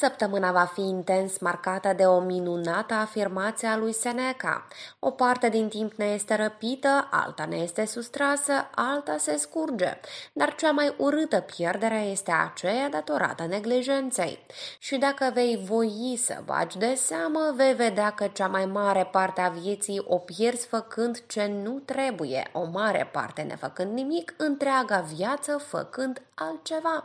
Săptămâna va fi intens marcată de o minunată afirmație a lui Seneca. O parte din timp ne este răpită, alta ne este sustrasă, alta se scurge, dar cea mai urâtă pierdere este aceea datorată neglijenței. Și dacă vei voi să bagi de seamă, vei vedea că cea mai mare parte a vieții o pierzi făcând ce nu trebuie, o mare parte nefăcând nimic, întreaga viață făcând altceva.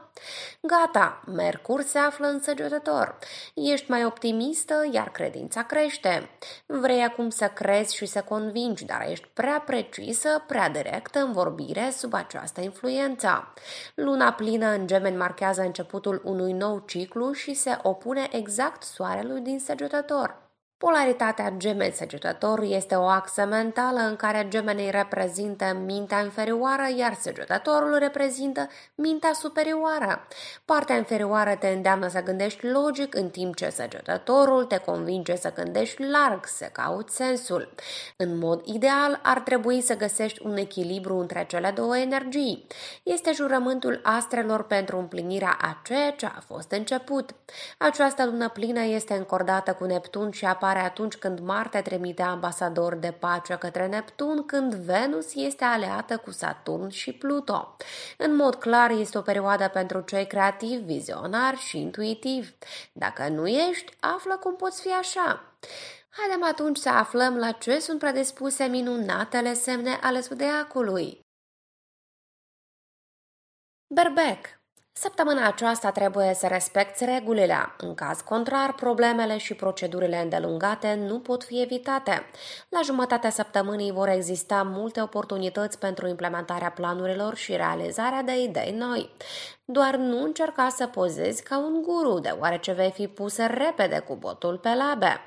Gata, Mercur se află în săgetător. Ești mai optimistă, iar credința crește. Vrei acum să crezi și să convingi, dar ești prea precisă, prea directă în vorbire sub această influență. Luna plină în gemeni marchează începutul unui nou ciclu și se opune exact soarelui din săgetător. Polaritatea gemeni săgetător este o axă mentală în care gemenii reprezintă mintea inferioară, iar săgetătorul reprezintă mintea superioară. Partea inferioară te îndeamnă să gândești logic, în timp ce săgetătorul te convinge să gândești larg, să cauți sensul. În mod ideal, ar trebui să găsești un echilibru între cele două energii. Este jurământul astrelor pentru împlinirea a ceea ce a fost început. Această lună plină este încordată cu Neptun și apare apare atunci când Marte trimite ambasador de pace către Neptun, când Venus este aleată cu Saturn și Pluto. În mod clar, este o perioadă pentru cei creativi, vizionari și intuitivi. Dacă nu ești, află cum poți fi așa. Haidem atunci să aflăm la ce sunt predispuse minunatele semne ale zodiacului. Berbec Săptămâna aceasta trebuie să respecti regulile. În caz contrar, problemele și procedurile îndelungate nu pot fi evitate. La jumătatea săptămânii vor exista multe oportunități pentru implementarea planurilor și realizarea de idei noi. Doar nu încerca să pozezi ca un guru, deoarece vei fi pusă repede cu botul pe labe.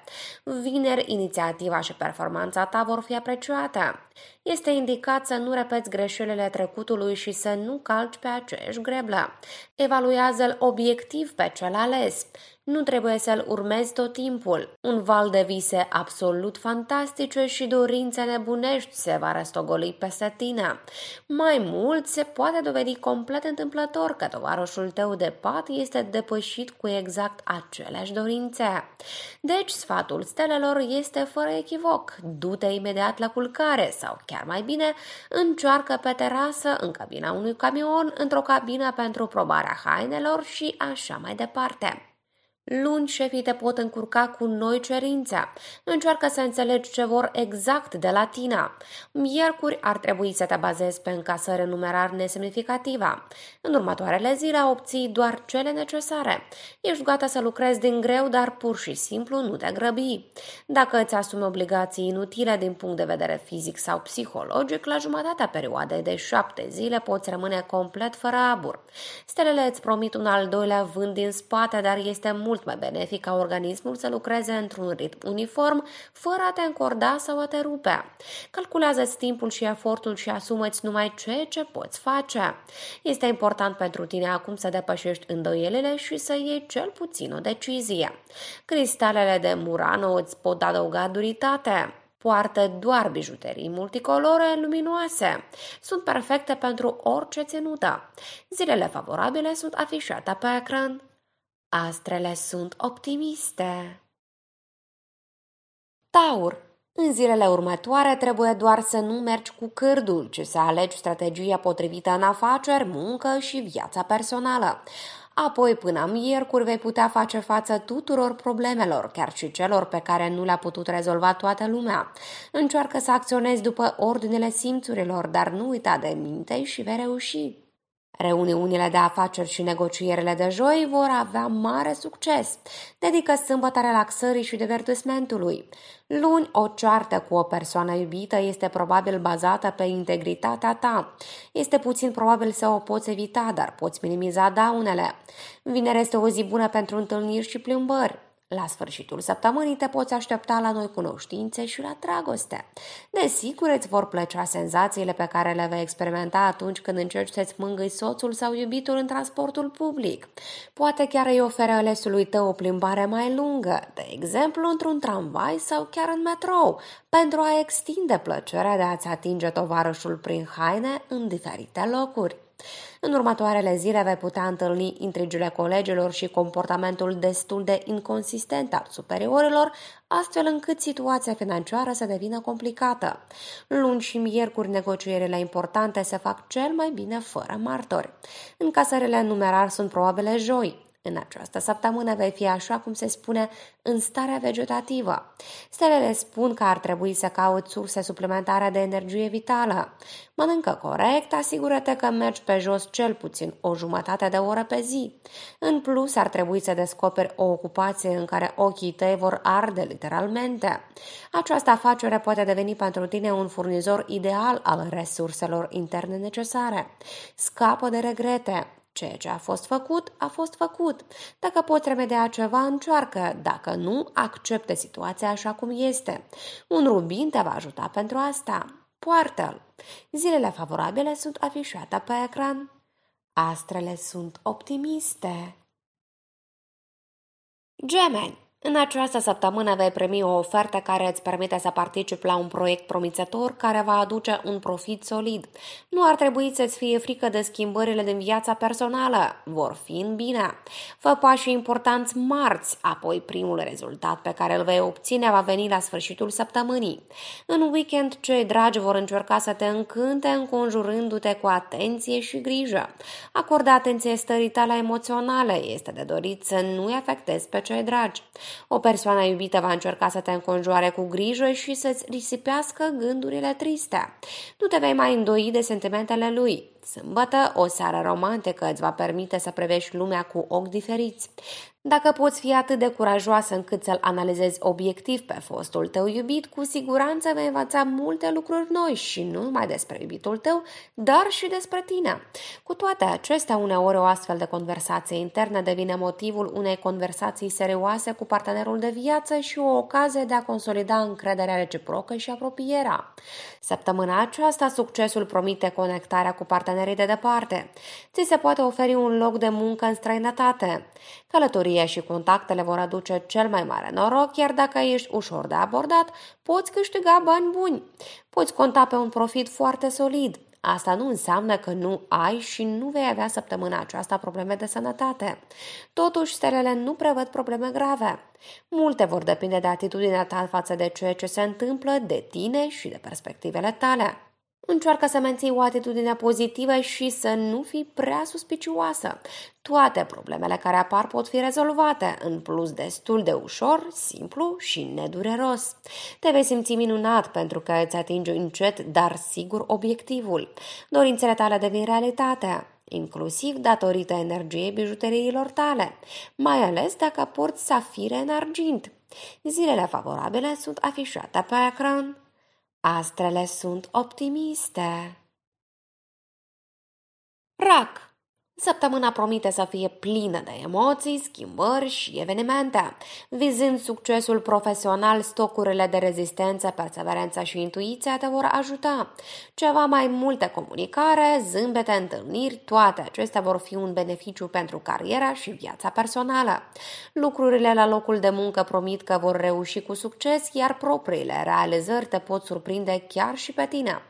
Vineri, inițiativa și performanța ta vor fi apreciate. Este indicat să nu repeți greșelile trecutului și să nu calci pe aceeași greblă. Evaluează-l obiectiv pe cel ales. Nu trebuie să-l urmezi tot timpul. Un val de vise absolut fantastice și dorințe nebunești se va răstogoli peste tine. Mai mult, se poate dovedi complet întâmplător că tovarășul tău de pat este depășit cu exact aceleași dorințe. Deci, sfatul stelelor este fără echivoc. Du-te imediat la culcare sau, chiar mai bine, încearcă pe terasă, în cabina unui camion, într-o cabină pentru probarea hainelor și așa mai departe. Luni șefii te pot încurca cu noi cerințe. Încearcă să înțelegi ce vor exact de la tine. Miercuri ar trebui să te bazezi pe încasări în numerar nesemnificativă. În următoarele zile obții doar cele necesare. Ești gata să lucrezi din greu, dar pur și simplu nu te grăbi. Dacă îți asumi obligații inutile din punct de vedere fizic sau psihologic, la jumătatea perioadei de șapte zile poți rămâne complet fără abur. Stelele îți promit un al doilea vânt din spate, dar este mult mult mai benefic ca organismul să lucreze într-un ritm uniform, fără a te încorda sau a te rupe. Calculează-ți timpul și efortul și asumă-ți numai ceea ce poți face. Este important pentru tine acum să depășești îndoielile și să iei cel puțin o decizie. Cristalele de Murano îți pot adăuga duritate. Poartă doar bijuterii multicolore luminoase. Sunt perfecte pentru orice ținută. Zilele favorabile sunt afișate pe ecran. Astrele sunt optimiste. Taur. În zilele următoare trebuie doar să nu mergi cu cârdul, ci să alegi strategia potrivită în afaceri, muncă și viața personală. Apoi, până miercuri, vei putea face față tuturor problemelor, chiar și celor pe care nu le-a putut rezolva toată lumea. Încearcă să acționezi după ordinele simțurilor, dar nu uita de minte și vei reuși. Reuniunile de afaceri și negocierile de joi vor avea mare succes. Dedică sâmbătă relaxării și divertismentului. Luni, o ceartă cu o persoană iubită este probabil bazată pe integritatea ta. Este puțin probabil să o poți evita, dar poți minimiza daunele. Vineri este o zi bună pentru întâlniri și plimbări. La sfârșitul săptămânii te poți aștepta la noi cunoștințe și la dragoste. Desigur, îți vor plăcea senzațiile pe care le vei experimenta atunci când încerci să-ți mângâi soțul sau iubitul în transportul public. Poate chiar îi oferă alesului tău o plimbare mai lungă, de exemplu într-un tramvai sau chiar în metrou, pentru a extinde plăcerea de a-ți atinge tovarășul prin haine în diferite locuri. În următoarele zile vei putea întâlni intrigile colegilor și comportamentul destul de inconsistent al superiorilor, astfel încât situația financiară să devină complicată. Luni și miercuri negocierile importante se fac cel mai bine fără martori. Încasările numerar sunt probabile joi, în această săptămână vei fi așa cum se spune în starea vegetativă. Stelele spun că ar trebui să cauți surse suplimentare de energie vitală. Mănâncă corect, asigură-te că mergi pe jos cel puțin o jumătate de oră pe zi. În plus, ar trebui să descoperi o ocupație în care ochii tăi vor arde literalmente. Această afacere poate deveni pentru tine un furnizor ideal al resurselor interne necesare. Scapă de regrete. Ceea ce a fost făcut, a fost făcut. Dacă poți remedia ceva, încearcă. Dacă nu, accepte situația așa cum este. Un rubin te va ajuta pentru asta. Poartă-l. Zilele favorabile sunt afișate pe ecran. Astrele sunt optimiste. Gemeni în această săptămână vei primi o ofertă care îți permite să participi la un proiect promițător care va aduce un profit solid. Nu ar trebui să-ți fie frică de schimbările din viața personală. Vor fi în bine. Fă pași importanți marți, apoi primul rezultat pe care îl vei obține va veni la sfârșitul săptămânii. În weekend, cei dragi vor încerca să te încânte înconjurându-te cu atenție și grijă. Acordă atenție stării tale emoționale. Este de dorit să nu-i afectezi pe cei dragi. O persoană iubită va încerca să te înconjoare cu grijă și să-ți risipească gândurile triste. Nu te vei mai îndoi de sentimentele lui. Sâmbătă, o seară romantică îți va permite să prevești lumea cu ochi diferiți. Dacă poți fi atât de curajoasă încât să-l analizezi obiectiv pe fostul tău iubit, cu siguranță vei învăța multe lucruri noi și nu numai despre iubitul tău, dar și despre tine. Cu toate acestea, uneori o astfel de conversație internă devine motivul unei conversații serioase cu partenerul de viață și o ocazie de a consolida încrederea reciprocă și apropierea. Săptămâna aceasta, succesul promite conectarea cu partenerii de departe. Ți se poate oferi un loc de muncă în străinătate. Călătoria și contactele vor aduce cel mai mare noroc, iar dacă ești ușor de abordat, poți câștiga bani buni. Poți conta pe un profit foarte solid. Asta nu înseamnă că nu ai și nu vei avea săptămâna aceasta probleme de sănătate. Totuși, stelele nu prevăd probleme grave. Multe vor depinde de atitudinea ta față de ceea ce se întâmplă, de tine și de perspectivele tale. Încearcă să menții o atitudine pozitivă și să nu fii prea suspicioasă. Toate problemele care apar pot fi rezolvate, în plus destul de ușor, simplu și nedureros. Te vei simți minunat pentru că îți atingi încet, dar sigur obiectivul. Dorințele tale devin realitate inclusiv datorită energiei bijuteriilor tale, mai ales dacă porți safire în argint. Zilele favorabile sunt afișate pe ecran. Astrele sunt optimiste. Rac Săptămâna promite să fie plină de emoții, schimbări și evenimente. Vizând succesul profesional, stocurile de rezistență, perseverență și intuiția te vor ajuta. Ceva mai multe comunicare, zâmbete, întâlniri, toate acestea vor fi un beneficiu pentru cariera și viața personală. Lucrurile la locul de muncă promit că vor reuși cu succes, iar propriile realizări te pot surprinde chiar și pe tine.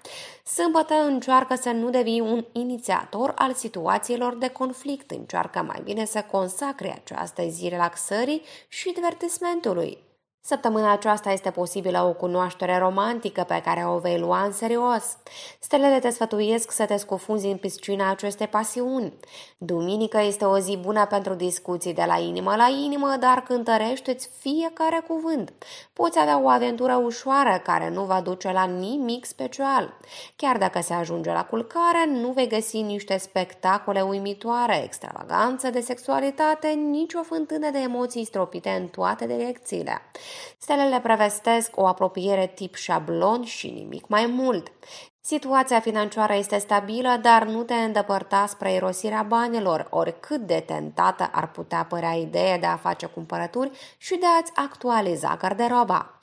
Sâmbătă încearcă să nu devii un inițiator al situațiilor de conflict, încearcă mai bine să consacre această zi relaxării și divertismentului. Săptămâna aceasta este posibilă o cunoaștere romantică pe care o vei lua în serios. Stelele te sfătuiesc să te scufunzi în piscina acestei pasiuni. Duminică este o zi bună pentru discuții de la inimă la inimă, dar cântărește-ți fiecare cuvânt. Poți avea o aventură ușoară care nu va duce la nimic special. Chiar dacă se ajunge la culcare, nu vei găsi niște spectacole uimitoare, extravaganță de sexualitate, nici o fântână de emoții stropite în toate direcțiile. Stelele prevestesc o apropiere tip șablon și nimic mai mult. Situația financiară este stabilă, dar nu te îndepărta spre irosirea banilor, oricât de tentată ar putea părea ideea de a face cumpărături și de a-ți actualiza garderoba.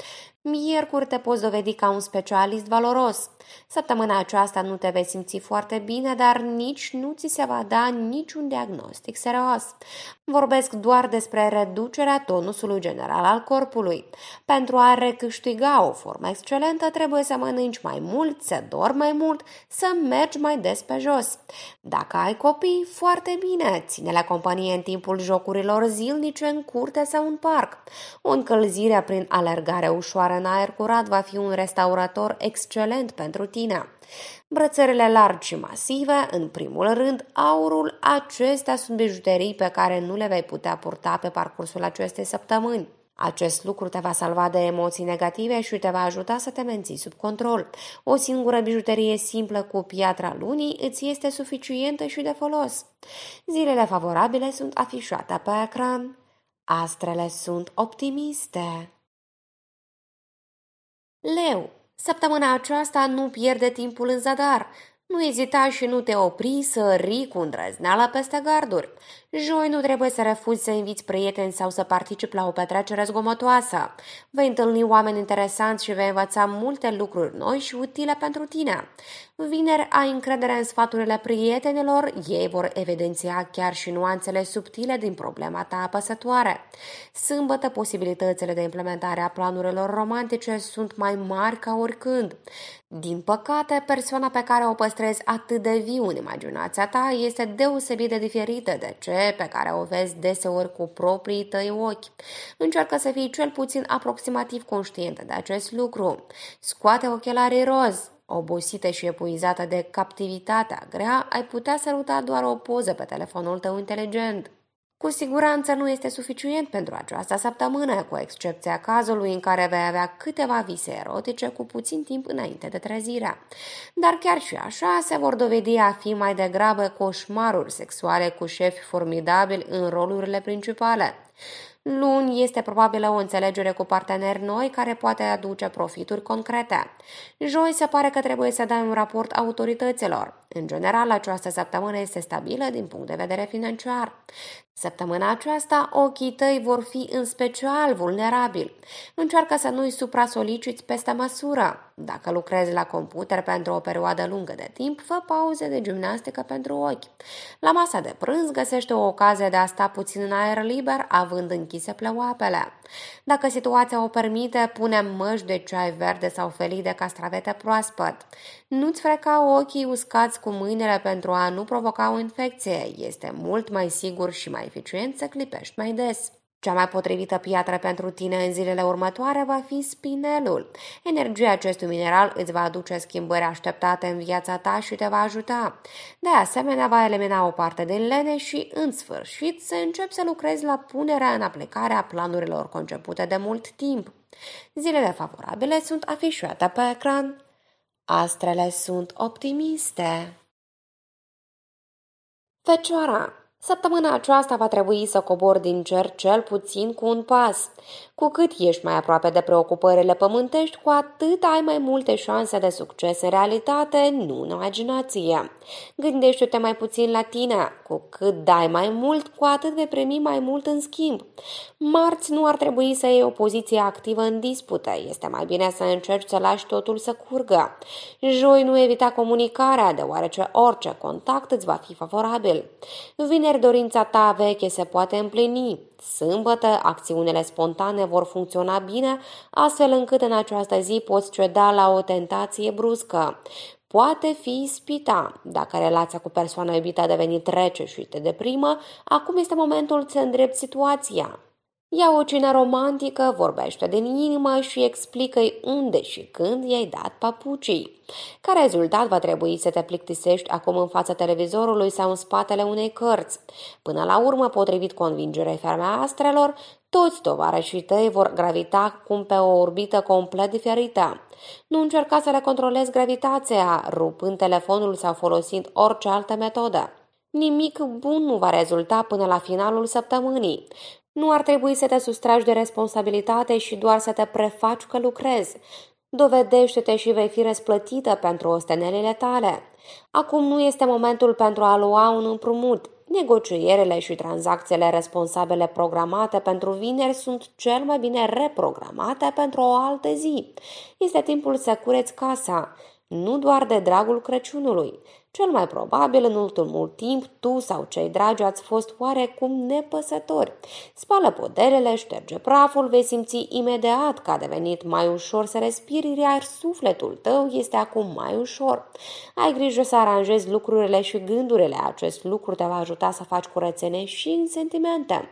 Miercuri te poți dovedi ca un specialist valoros. Săptămâna aceasta nu te vei simți foarte bine, dar nici nu ți se va da niciun diagnostic serios. Vorbesc doar despre reducerea tonusului general al corpului. Pentru a recâștiga o formă excelentă, trebuie să mănânci mai mult, să dormi mai mult, să mergi mai des pe jos. Dacă ai copii, foarte bine, ține-le companie în timpul jocurilor zilnice în curte sau în parc. O încălzire prin alergare ușoară în aer curat va fi un restaurator excelent pentru tine. Brățările largi și masive, în primul rând, aurul, acestea sunt bijuterii pe care nu le vei putea purta pe parcursul acestei săptămâni. Acest lucru te va salva de emoții negative și te va ajuta să te menții sub control. O singură bijuterie simplă cu piatra lunii îți este suficientă și de folos. Zilele favorabile sunt afișate pe ecran. Astrele sunt optimiste. Leu, săptămâna aceasta nu pierde timpul în zadar. Nu ezita și nu te opri să rii cu îndrăzneală peste garduri. Joi nu trebuie să refuzi să inviți prieteni sau să participi la o petrecere zgomotoasă. Vei întâlni oameni interesanți și vei învăța multe lucruri noi și utile pentru tine. Vineri ai încredere în sfaturile prietenilor, ei vor evidenția chiar și nuanțele subtile din problema ta apăsătoare. Sâmbătă, posibilitățile de implementare a planurilor romantice sunt mai mari ca oricând. Din păcate, persoana pe care o păstrezi atât de viu în imaginația ta este deosebit de diferită de ce pe care o vezi deseori cu proprii tăi ochi. Încearcă să fii cel puțin aproximativ conștientă de acest lucru. Scoate ochelarii roz, Obosită și epuizată de captivitatea grea, ai putea săruta doar o poză pe telefonul tău inteligent. Cu siguranță nu este suficient pentru această săptămână, cu excepția cazului în care vei avea câteva vise erotice cu puțin timp înainte de trezirea. Dar chiar și așa se vor dovedi a fi mai degrabă coșmaruri sexuale cu șefi formidabili în rolurile principale. Luni este probabilă o înțelegere cu parteneri noi care poate aduce profituri concrete. Joi se pare că trebuie să dai un raport autorităților. În general, această săptămână este stabilă din punct de vedere financiar. Săptămâna aceasta, ochii tăi vor fi în special vulnerabili. Încearcă să nu-i supra-soliciți peste măsură. Dacă lucrezi la computer pentru o perioadă lungă de timp, fă pauze de gimnastică pentru ochi. La masa de prânz găsește o ocazie de a sta puțin în aer liber, având închise pleoapele. Dacă situația o permite, pune măști de ceai verde sau felii de castravete proaspăt. Nu-ți freca ochii uscați cu mâinile pentru a nu provoca o infecție. Este mult mai sigur și mai eficient să clipești mai des. Cea mai potrivită piatră pentru tine în zilele următoare va fi spinelul. Energia acestui mineral îți va aduce schimbări așteptate în viața ta și te va ajuta. De asemenea, va elimina o parte din lene și, în sfârșit, să începi să lucrezi la punerea în aplicare a planurilor concepute de mult timp. Zilele favorabile sunt afișate pe ecran. Astrele sunt optimiste. Fecioara Săptămâna aceasta va trebui să cobori din cer cel puțin cu un pas. Cu cât ești mai aproape de preocupările pământești, cu atât ai mai multe șanse de succes în realitate, nu în imaginație. Gândește-te mai puțin la tine. Cu cât dai mai mult, cu atât vei primi mai mult în schimb. Marți nu ar trebui să iei o poziție activă în dispute. Este mai bine să încerci să lași totul să curgă. Joi nu evita comunicarea, deoarece orice contact îți va fi favorabil. Vineri dorința ta veche se poate împlini. Sâmbătă, acțiunile spontane vor funcționa bine, astfel încât în această zi poți ceda la o tentație bruscă. Poate fi spita. Dacă relația cu persoana iubită a devenit rece și te deprimă, acum este momentul să îndrepti situația. Ia o cină romantică, vorbește din inimă și explică-i unde și când i-ai dat papucii. Ca rezultat, va trebui să te plictisești acum în fața televizorului sau în spatele unei cărți. Până la urmă, potrivit convingerei ferme a astrelor, toți tovarășii tăi vor gravita cum pe o orbită complet diferită. Nu încerca să le controlezi gravitația, rupând telefonul sau folosind orice altă metodă. Nimic bun nu va rezulta până la finalul săptămânii. Nu ar trebui să te sustragi de responsabilitate și doar să te prefaci că lucrezi. Dovedește-te și vei fi răsplătită pentru ostenelile tale. Acum nu este momentul pentru a lua un împrumut. negocierile și tranzacțiile responsabile programate pentru vineri sunt cel mai bine reprogramate pentru o altă zi. Este timpul să cureți casa, nu doar de dragul Crăciunului. Cel mai probabil, în ultimul timp, tu sau cei dragi ați fost oarecum nepăsători. Spală podelele, șterge praful, vei simți imediat că a devenit mai ușor să respiri, iar sufletul tău este acum mai ușor. Ai grijă să aranjezi lucrurile și gândurile. Acest lucru te va ajuta să faci curățenie și în sentimente.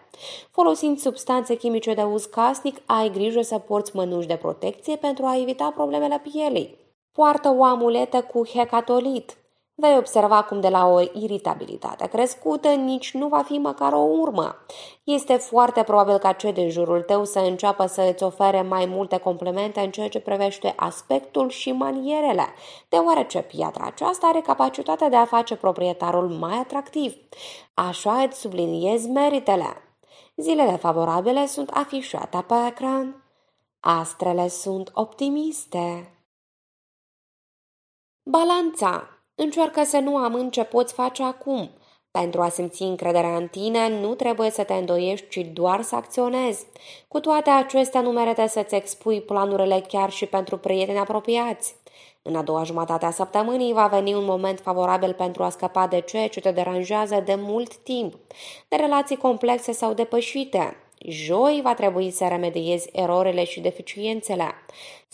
Folosind substanțe chimice de uz casnic, ai grijă să porți mănuși de protecție pentru a evita problemele pielii. Poartă o amuletă cu hecatolit. Vei observa cum de la o iritabilitate crescută nici nu va fi măcar o urmă. Este foarte probabil ca cei din jurul tău să înceapă să îți ofere mai multe complemente în ceea ce privește aspectul și manierele, deoarece piatra aceasta are capacitatea de a face proprietarul mai atractiv. Așa îți subliniezi meritele. Zilele favorabile sunt afișate pe ecran. Astrele sunt optimiste. Balanța. Încearcă să nu amân ce poți face acum. Pentru a simți încrederea în tine, nu trebuie să te îndoiești, ci doar să acționezi. Cu toate acestea, nu merită să-ți expui planurile chiar și pentru prieteni apropiați. În a doua jumătate a săptămânii va veni un moment favorabil pentru a scăpa de ceea ce te deranjează de mult timp, de relații complexe sau depășite. Joi va trebui să remediezi erorile și deficiențele.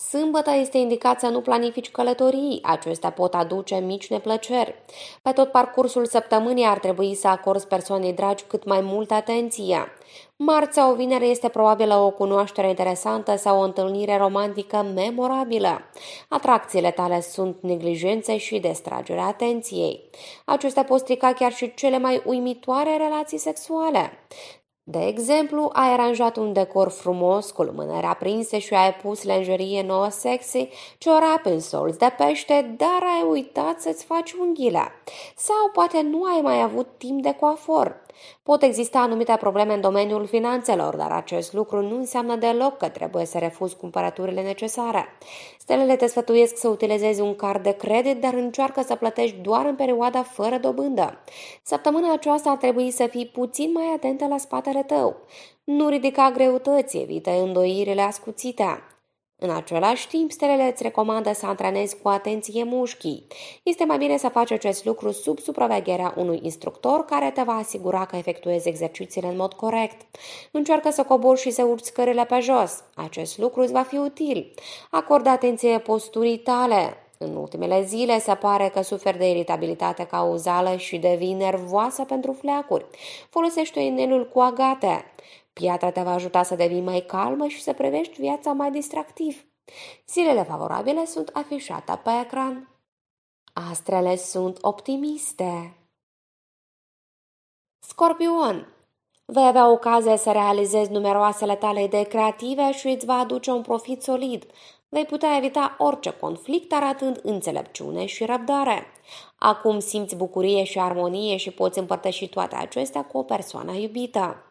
Sâmbătă este indicat să nu planifici călătorii, acestea pot aduce mici neplăceri. Pe tot parcursul săptămânii ar trebui să acorzi persoanei dragi cât mai multă atenție. Marți sau vineri este probabilă o cunoaștere interesantă sau o întâlnire romantică memorabilă. Atracțiile tale sunt neglijențe și distragerea atenției. Acestea pot strica chiar și cele mai uimitoare relații sexuale. De exemplu, ai aranjat un decor frumos cu lumânări aprinse și ai pus lenjerie nouă sexy, ciorap în solți de pește, dar ai uitat să-ți faci unghiile. Sau poate nu ai mai avut timp de coafor. Pot exista anumite probleme în domeniul finanțelor, dar acest lucru nu înseamnă deloc că trebuie să refuzi cumpărăturile necesare. Stelele te sfătuiesc să utilizezi un card de credit, dar încearcă să plătești doar în perioada fără dobândă. Săptămâna aceasta ar trebui să fii puțin mai atentă la spatele tău. Nu ridica greutăți, evită îndoirile ascuțite. În același timp, stelele îți recomandă să antrenezi cu atenție mușchii. Este mai bine să faci acest lucru sub supravegherea unui instructor care te va asigura că efectuezi exercițiile în mod corect. Încearcă să cobori și să urci scările pe jos. Acest lucru îți va fi util. Acordă atenție posturii tale. În ultimele zile se pare că suferi de iritabilitate cauzală și devii nervoasă pentru fleacuri. Folosește inelul cu agate. Piatra te va ajuta să devii mai calmă și să privești viața mai distractiv. Zilele favorabile sunt afișate pe ecran. Astrele sunt optimiste. Scorpion Vei avea ocazie să realizezi numeroasele tale idei creative și îți va aduce un profit solid. Vei putea evita orice conflict arătând înțelepciune și răbdare. Acum simți bucurie și armonie și poți împărtăși toate acestea cu o persoană iubită.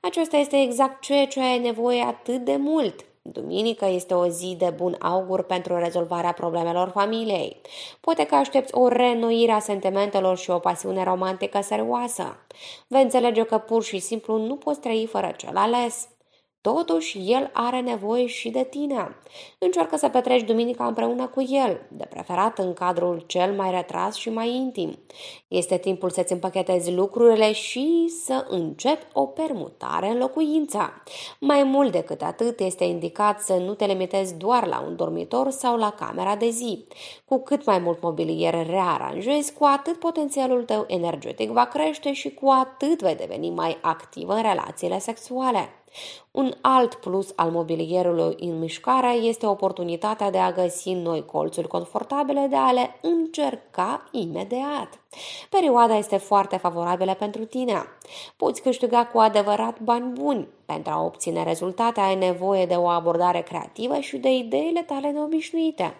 Acesta este exact ceea ce ai nevoie atât de mult. Duminică este o zi de bun augur pentru rezolvarea problemelor familiei. Poate că aștepți o reînnoire a sentimentelor și o pasiune romantică serioasă. Vei înțelege că pur și simplu nu poți trăi fără cel ales. Totuși, el are nevoie și de tine. Încearcă să petreci duminica împreună cu el, de preferat în cadrul cel mai retras și mai intim. Este timpul să-ți împachetezi lucrurile și să începi o permutare în locuința. Mai mult decât atât, este indicat să nu te limitezi doar la un dormitor sau la camera de zi. Cu cât mai mult mobilier rearanjezi, cu atât potențialul tău energetic va crește și cu atât vei deveni mai activ în relațiile sexuale. Un alt plus al mobilierului în mișcare este oportunitatea de a găsi noi colțuri confortabile de a le încerca imediat. Perioada este foarte favorabilă pentru tine. Poți câștiga cu adevărat bani buni. Pentru a obține rezultate ai nevoie de o abordare creativă și de ideile tale neobișnuite.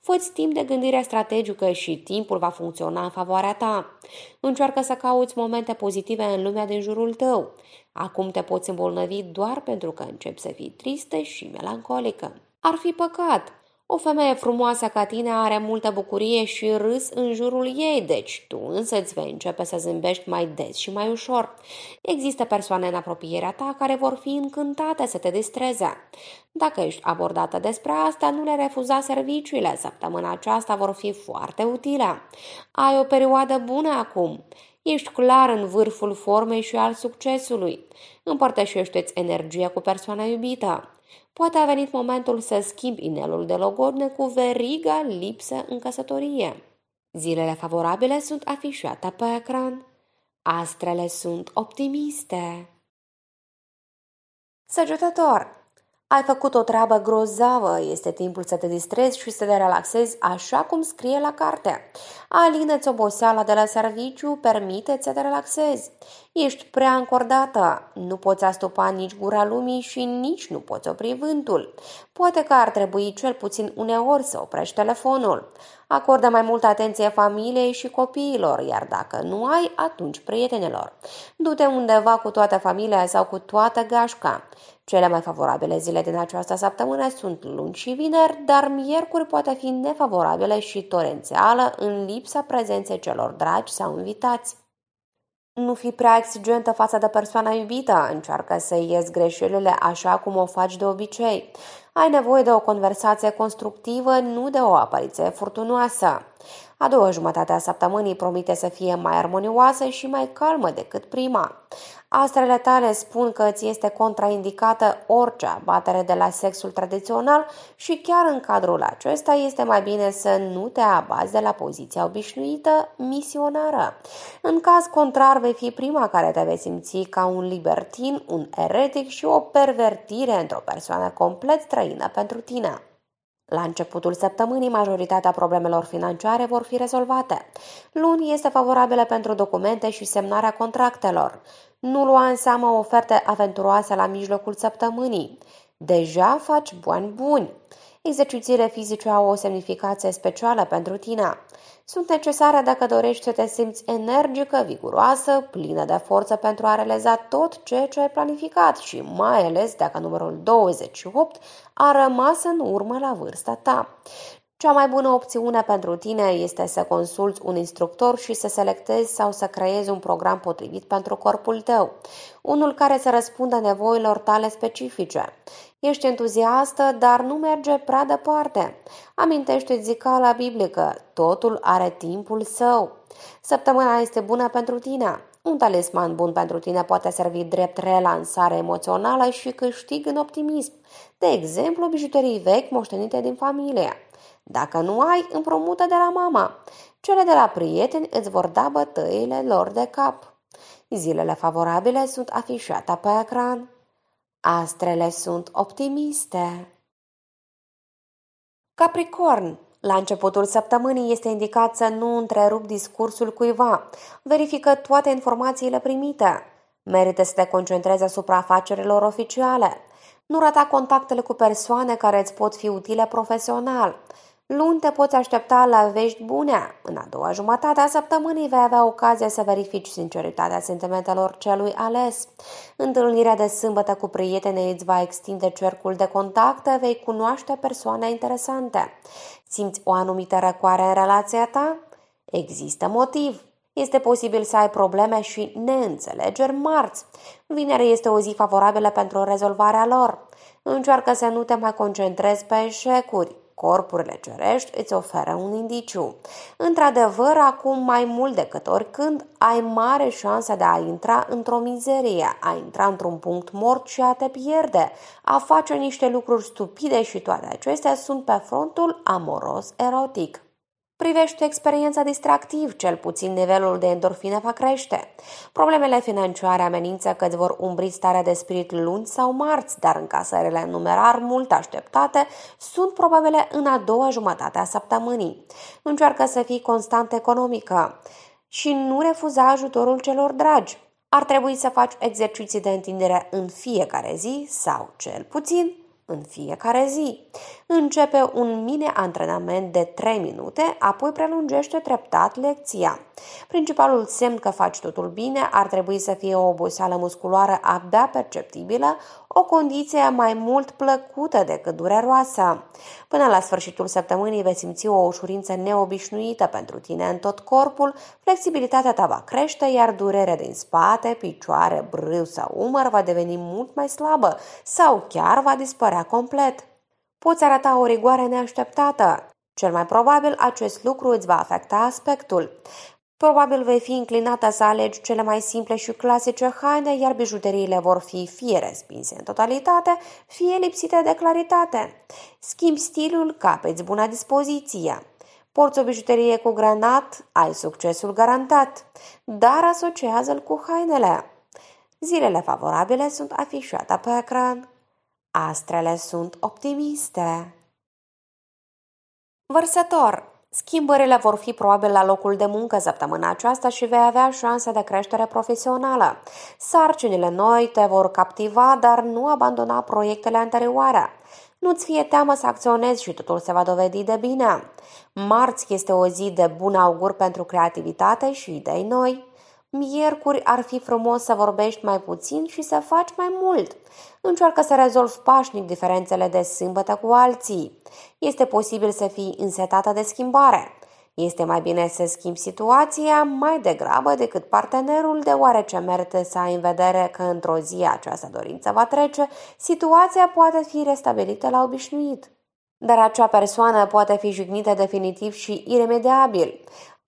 Fă-ți timp de gândire strategică și timpul va funcționa în favoarea ta. Încearcă să cauți momente pozitive în lumea din jurul tău. Acum te poți îmbolnăvi doar pentru că începi să fii tristă și melancolică. Ar fi păcat. O femeie frumoasă ca tine are multă bucurie și râs în jurul ei, deci tu însă îți vei începe să zâmbești mai des și mai ușor. Există persoane în apropierea ta care vor fi încântate să te distreze. Dacă ești abordată despre asta, nu le refuza serviciile. Săptămâna aceasta vor fi foarte utile. Ai o perioadă bună acum. Ești clar în vârful formei și al succesului. Împărtășește-ți energia cu persoana iubită. Poate a venit momentul să schimbi inelul de logodne cu veriga lipsă în căsătorie. Zilele favorabile sunt afișate pe ecran. Astrele sunt optimiste. Săgetător ai făcut o treabă grozavă, este timpul să te distrezi și să te relaxezi așa cum scrie la carte. Alină-ți oboseala de la serviciu, permite-ți să te relaxezi. Ești prea încordată, nu poți astupa nici gura lumii și nici nu poți opri vântul. Poate că ar trebui cel puțin uneori să oprești telefonul. Acordă mai multă atenție familiei și copiilor, iar dacă nu ai, atunci prietenilor. Du-te undeva cu toată familia sau cu toată gașca. Cele mai favorabile zile din această săptămână sunt luni și vineri, dar miercuri poate fi nefavorabile și torențială în lipsa prezenței celor dragi sau invitați. Nu fi prea exigentă față de persoana iubită, încearcă să ies greșelile așa cum o faci de obicei. Ai nevoie de o conversație constructivă, nu de o apariție furtunoasă. A doua jumătate a săptămânii promite să fie mai armonioasă și mai calmă decât prima. Astrele tale spun că ți este contraindicată orice abatere de la sexul tradițional și chiar în cadrul acesta este mai bine să nu te abazi de la poziția obișnuită misionară. În caz contrar, vei fi prima care te vei simți ca un libertin, un eretic și o pervertire într-o persoană complet străină pentru tine. La începutul săptămânii, majoritatea problemelor financiare vor fi rezolvate. Luni este favorabilă pentru documente și semnarea contractelor. Nu lua în seamă oferte aventuroase la mijlocul săptămânii. Deja faci bani buni. Exercițiile fizice au o semnificație specială pentru tine. Sunt necesare dacă dorești să te simți energică, viguroasă, plină de forță pentru a realiza tot ceea ce ai planificat și mai ales dacă numărul 28 a rămas în urmă la vârsta ta. Cea mai bună opțiune pentru tine este să consulți un instructor și să selectezi sau să creezi un program potrivit pentru corpul tău, unul care să răspundă nevoilor tale specifice. Ești entuziastă, dar nu merge prea departe. Amintește zicala biblică, totul are timpul său. Săptămâna este bună pentru tine. Un talisman bun pentru tine poate servi drept relansare emoțională și câștig în optimism. De exemplu, bijuterii vechi moștenite din familie. Dacă nu ai, împrumută de la mama. Cele de la prieteni îți vor da bătăile lor de cap. Zilele favorabile sunt afișate pe ecran. Astrele sunt optimiste. Capricorn la începutul săptămânii este indicat să nu întrerup discursul cuiva. Verifică toate informațiile primite. Merită să te concentrezi asupra afacerilor oficiale. Nu rata contactele cu persoane care îți pot fi utile profesional. Luni te poți aștepta la vești bune. În a doua jumătate a săptămânii vei avea ocazia să verifici sinceritatea sentimentelor celui ales. Întâlnirea de sâmbătă cu prietenii îți va extinde cercul de contacte, vei cunoaște persoane interesante. Simți o anumită răcoare în relația ta? Există motiv. Este posibil să ai probleme și neînțelegeri marți. Vineri este o zi favorabilă pentru rezolvarea lor. Încearcă să nu te mai concentrezi pe eșecuri corpurile cerești îți oferă un indiciu. Într-adevăr, acum mai mult decât oricând, ai mare șansă de a intra într-o mizerie, a intra într-un punct mort și a te pierde, a face niște lucruri stupide și toate acestea sunt pe frontul amoros erotic. Privește experiența distractiv, cel puțin nivelul de endorfine va crește. Problemele financiare amenință că îți vor umbri starea de spirit luni sau marți, dar încasările în numerar mult așteptate sunt probabile în a doua jumătate a săptămânii. Încearcă să fii constant economică și nu refuza ajutorul celor dragi. Ar trebui să faci exerciții de întindere în fiecare zi sau, cel puțin, în fiecare zi. Începe un mini-antrenament de 3 minute, apoi prelungește treptat lecția. Principalul semn că faci totul bine ar trebui să fie o oboseală musculoară abia perceptibilă, o condiție mai mult plăcută decât dureroasă. Până la sfârșitul săptămânii veți simți o ușurință neobișnuită pentru tine în tot corpul, flexibilitatea ta va crește, iar durerea din spate, picioare, brâu sau umăr va deveni mult mai slabă sau chiar va dispărea complet. Poți arăta o rigoare neașteptată. Cel mai probabil acest lucru îți va afecta aspectul. Probabil vei fi înclinată să alegi cele mai simple și clasice haine, iar bijuteriile vor fi fie respinse în totalitate, fie lipsite de claritate. Schimbi stilul, capeți bună dispoziție. Porți o bijuterie cu granat, ai succesul garantat, dar asociază-l cu hainele. Zilele favorabile sunt afișate pe ecran. Astrele sunt optimiste. Vărsător Schimbările vor fi probabil la locul de muncă săptămâna aceasta și vei avea șanse de creștere profesională. Sarcinile noi te vor captiva, dar nu abandona proiectele anterioare. Nu-ți fie teamă să acționezi și totul se va dovedi de bine. Marți este o zi de bun augur pentru creativitate și idei noi. Miercuri ar fi frumos să vorbești mai puțin și să faci mai mult. Încearcă să rezolvi pașnic diferențele de sâmbătă cu alții. Este posibil să fii însetată de schimbare. Este mai bine să schimbi situația mai degrabă decât partenerul, deoarece merită să ai în vedere că într-o zi această dorință va trece, situația poate fi restabilită la obișnuit. Dar acea persoană poate fi jignită definitiv și iremediabil.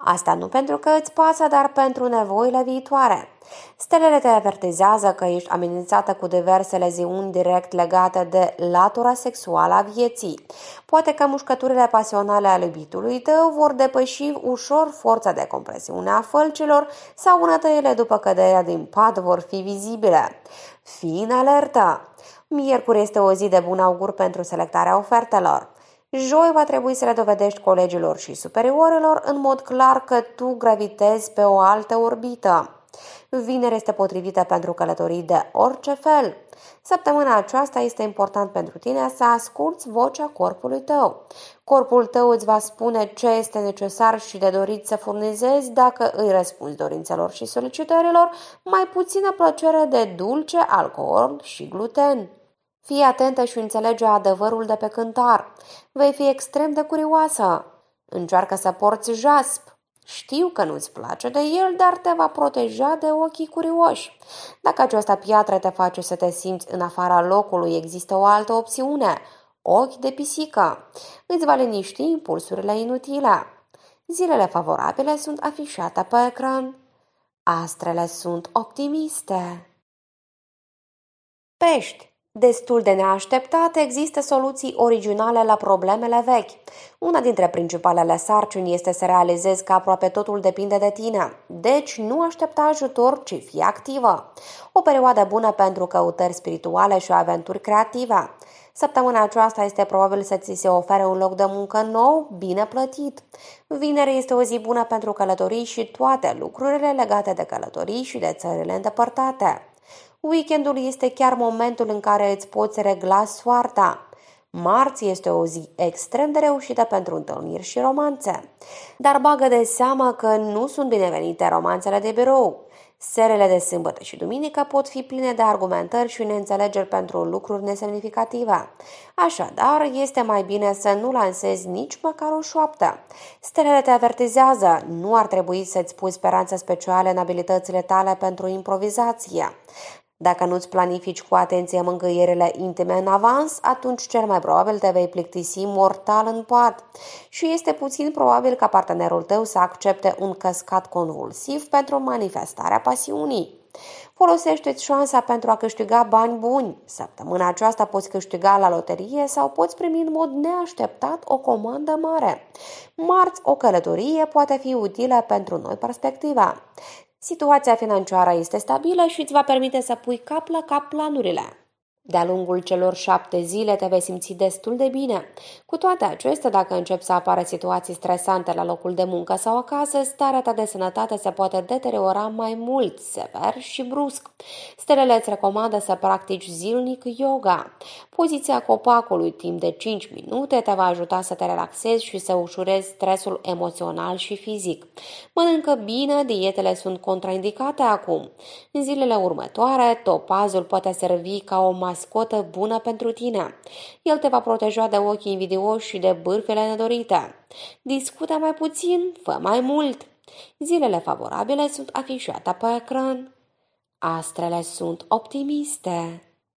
Asta nu pentru că îți pasă, dar pentru nevoile viitoare. Stelele te avertizează că ești amenințată cu diverse leziuni direct legate de latura sexuală a vieții. Poate că mușcăturile pasionale ale iubitului tău vor depăși ușor forța de compresiune a fălcilor sau vânătăile după căderea din pat vor fi vizibile. Fii în alertă! Miercuri este o zi de bun augur pentru selectarea ofertelor. Joi va trebui să le dovedești colegilor și superiorilor în mod clar că tu gravitezi pe o altă orbită. Vineri este potrivită pentru călătorii de orice fel. Săptămâna aceasta este important pentru tine să asculți vocea corpului tău. Corpul tău îți va spune ce este necesar și de dorit să furnizezi dacă îi răspunzi dorințelor și solicitărilor, mai puțină plăcere de dulce, alcool și gluten. Fii atentă și înțelege adevărul de pe cântar. Vei fi extrem de curioasă. Încearcă să porți jasp. Știu că nu-ți place de el, dar te va proteja de ochii curioși. Dacă această piatră te face să te simți în afara locului, există o altă opțiune. Ochi de pisică. Îți va liniști impulsurile inutile. Zilele favorabile sunt afișate pe ecran. Astrele sunt optimiste. Pești Destul de neașteptat, există soluții originale la problemele vechi. Una dintre principalele sarcini este să realizezi că aproape totul depinde de tine. Deci nu aștepta ajutor, ci fii activă. O perioadă bună pentru căutări spirituale și aventuri creative. Săptămâna aceasta este probabil să ți se ofere un loc de muncă nou, bine plătit. Vineri este o zi bună pentru călătorii și toate lucrurile legate de călătorii și de țările îndepărtate. Weekendul este chiar momentul în care îți poți regla soarta. Marți este o zi extrem de reușită pentru întâlniri și romanțe. Dar bagă de seamă că nu sunt binevenite romanțele de birou. Serele de sâmbătă și duminică pot fi pline de argumentări și neînțelegeri pentru lucruri nesemnificative. Așadar, este mai bine să nu lansezi nici măcar o șoaptă. Stelele te avertizează, nu ar trebui să-ți pui speranțe speciale în abilitățile tale pentru improvizație. Dacă nu-ți planifici cu atenție mângâierile intime în avans, atunci cel mai probabil te vei plictisi mortal în pat și este puțin probabil ca partenerul tău să accepte un căscat convulsiv pentru manifestarea pasiunii. Folosește-ți șansa pentru a câștiga bani buni. Săptămâna aceasta poți câștiga la loterie sau poți primi în mod neașteptat o comandă mare. Marți, o călătorie poate fi utilă pentru noi perspectiva. Situația financiară este stabilă și îți va permite să pui cap la cap planurile. De-a lungul celor șapte zile te vei simți destul de bine. Cu toate acestea, dacă încep să apară situații stresante la locul de muncă sau acasă, starea ta de sănătate se poate deteriora mai mult, sever și brusc. Stelele îți recomandă să practici zilnic yoga. Poziția copacului timp de 5 minute te va ajuta să te relaxezi și să ușurezi stresul emoțional și fizic. Mănâncă bine, dietele sunt contraindicate acum. În zilele următoare, topazul poate servi ca o mascotă bună pentru tine. El te va proteja de ochii invidioși și de bârfele nedorite. Discută mai puțin, fă mai mult. Zilele favorabile sunt afișate pe ecran. Astrele sunt optimiste.